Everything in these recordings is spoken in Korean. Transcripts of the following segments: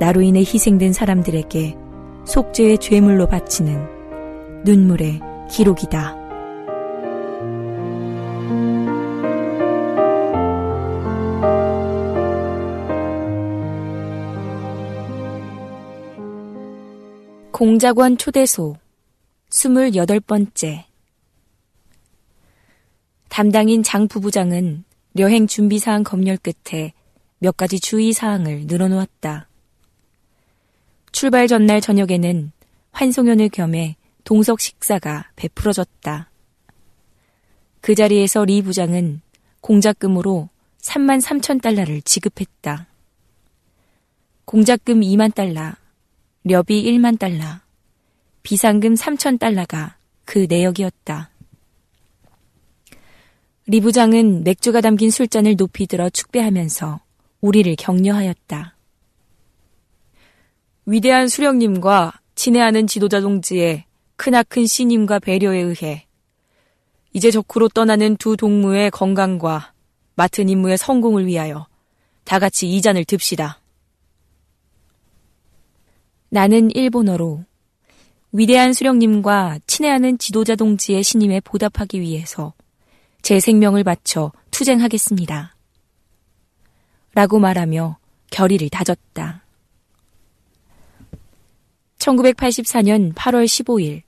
나로 인해 희생된 사람들에게 속죄의 죄물로 바치는 눈물의 기록이다. 공작원 초대소 28번째 담당인 장 부부장은 여행 준비사항 검열 끝에 몇 가지 주의사항을 늘어놓았다. 출발 전날 저녁에는 환송연을 겸해 동석 식사가 베풀어졌다. 그 자리에서 리 부장은 공작금으로 3만 3천 달러를 지급했다. 공작금 2만 달러, 렵이 1만 달러, 비상금 3천 달러가 그 내역이었다. 리 부장은 맥주가 담긴 술잔을 높이 들어 축배하면서 우리를 격려하였다. 위대한 수령님과 친애하는 지도자 동지의 크나큰 신임과 배려에 의해 이제 적후로 떠나는 두 동무의 건강과 맡은 임무의 성공을 위하여 다 같이 이 잔을 듭시다. 나는 일본어로 위대한 수령님과 친애하는 지도자 동지의 신임에 보답하기 위해서 제 생명을 바쳐 투쟁하겠습니다. 라고 말하며 결의를 다졌다. 1984년 8월 15일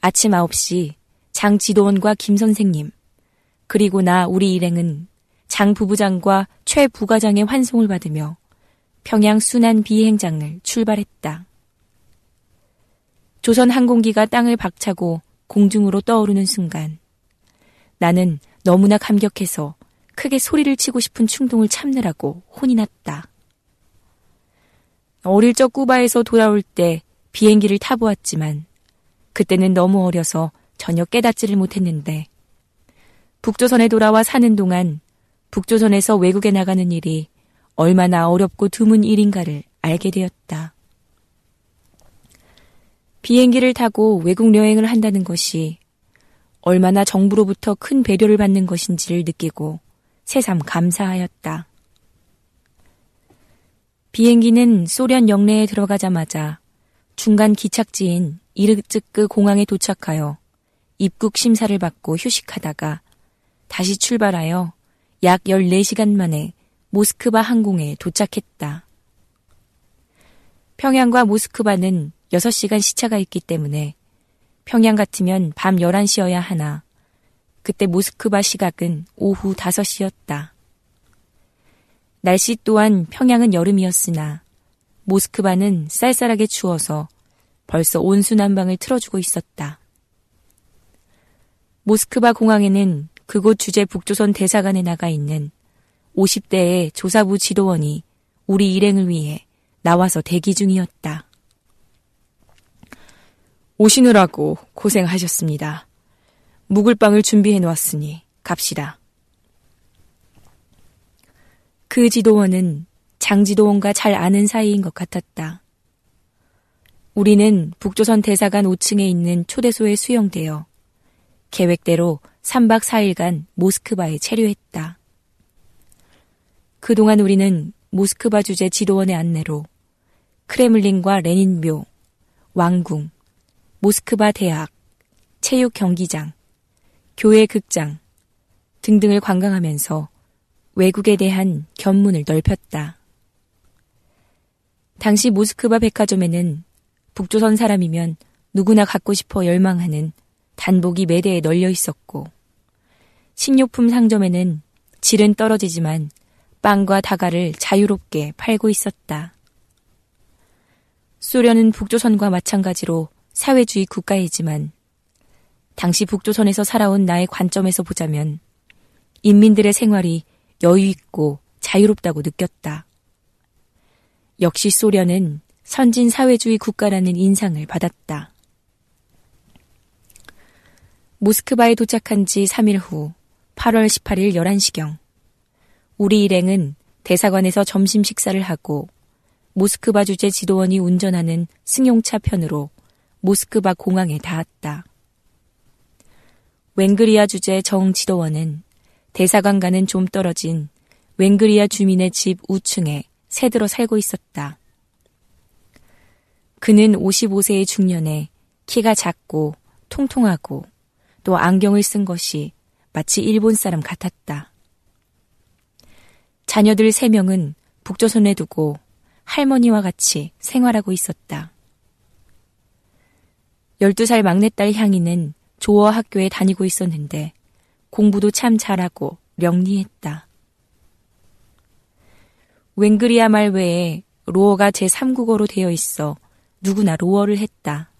아침 9시 장 지도원과 김 선생님 그리고 나 우리 일행은 장 부부장과 최 부과장의 환송을 받으며 평양 순환 비행장을 출발했다. 조선 항공기가 땅을 박차고 공중으로 떠오르는 순간 나는 너무나 감격해서 크게 소리를 치고 싶은 충동을 참느라고 혼이 났다. 어릴 적 꾸바에서 돌아올 때 비행기를 타보았지만 그때는 너무 어려서 전혀 깨닫지를 못했는데 북조선에 돌아와 사는 동안 북조선에서 외국에 나가는 일이 얼마나 어렵고 드문 일인가를 알게 되었다. 비행기를 타고 외국 여행을 한다는 것이 얼마나 정부로부터 큰 배려를 받는 것인지를 느끼고 새삼 감사하였다. 비행기는 소련 영내에 들어가자마자 중간 기착지인 이르츠크 공항에 도착하여 입국 심사를 받고 휴식하다가 다시 출발하여 약 14시간 만에 모스크바 항공에 도착했다. 평양과 모스크바는 6시간 시차가 있기 때문에 평양 같으면 밤 11시여야 하나 그때 모스크바 시각은 오후 5시였다. 날씨 또한 평양은 여름이었으나 모스크바는 쌀쌀하게 추워서 벌써 온수난방을 틀어주고 있었다. 모스크바 공항에는 그곳 주재 북조선 대사관에 나가 있는 50대의 조사부 지도원이 우리 일행을 위해 나와서 대기 중이었다. 오시느라고 고생하셨습니다. 묵을빵을 준비해 놓았으니 갑시다. 그 지도원은 장지도원과 잘 아는 사이인 것 같았다. 우리는 북조선 대사관 5층에 있는 초대소에 수용되어 계획대로 3박 4일간 모스크바에 체류했다. 그동안 우리는 모스크바 주재 지도원의 안내로 크레물린과 레닌묘, 왕궁, 모스크바 대학, 체육 경기장, 교회 극장 등등을 관광하면서 외국에 대한 견문을 넓혔다. 당시 모스크바 백화점에는 북조선 사람이면 누구나 갖고 싶어 열망하는 단복이 매대에 널려 있었고, 식료품 상점에는 질은 떨어지지만 빵과 다가를 자유롭게 팔고 있었다. 소련은 북조선과 마찬가지로 사회주의 국가이지만 당시 북조선에서 살아온 나의 관점에서 보자면 인민들의 생활이 여유 있고 자유롭다고 느꼈다. 역시 소련은 선진 사회주의 국가라는 인상을 받았다. 모스크바에 도착한 지 3일 후 8월 18일 11시경 우리 일행은 대사관에서 점심 식사를 하고 모스크바 주재 지도원이 운전하는 승용차 편으로 모스크바 공항에 닿았다. 웬그리아 주재 정 지도원은 대사관과는 좀 떨어진 웬그리아 주민의 집 우층에 새들어 살고 있었다. 그는 55세의 중년에 키가 작고 통통하고 또 안경을 쓴 것이 마치 일본 사람 같았다. 자녀들 3명은 북조선에 두고 할머니와 같이 생활하고 있었다. 12살 막내딸 향이는 로어 학교에 다니고 있었는데 공부도 참 잘하고 영리했다. 웽그리아 말 외에 로어가 제3국어로 되어 있어 누구나 로어를 했다.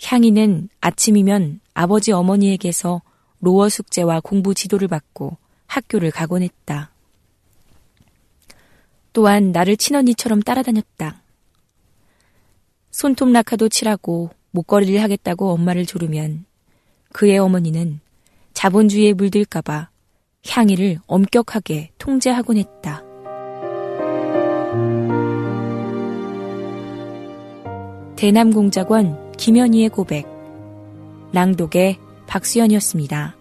향이는 아침이면 아버지 어머니에게서 로어 숙제와 공부 지도를 받고 학교를 가곤 했다. 또한 나를 친언니처럼 따라다녔다. 손톱 낙하도 칠하고 목걸이를 하겠다고 엄마를 조르면 그의 어머니는 자본주의에 물들까봐 향이를 엄격하게 통제하곤 했다. 대남공작원 김현희의 고백 낭독의 박수연이었습니다.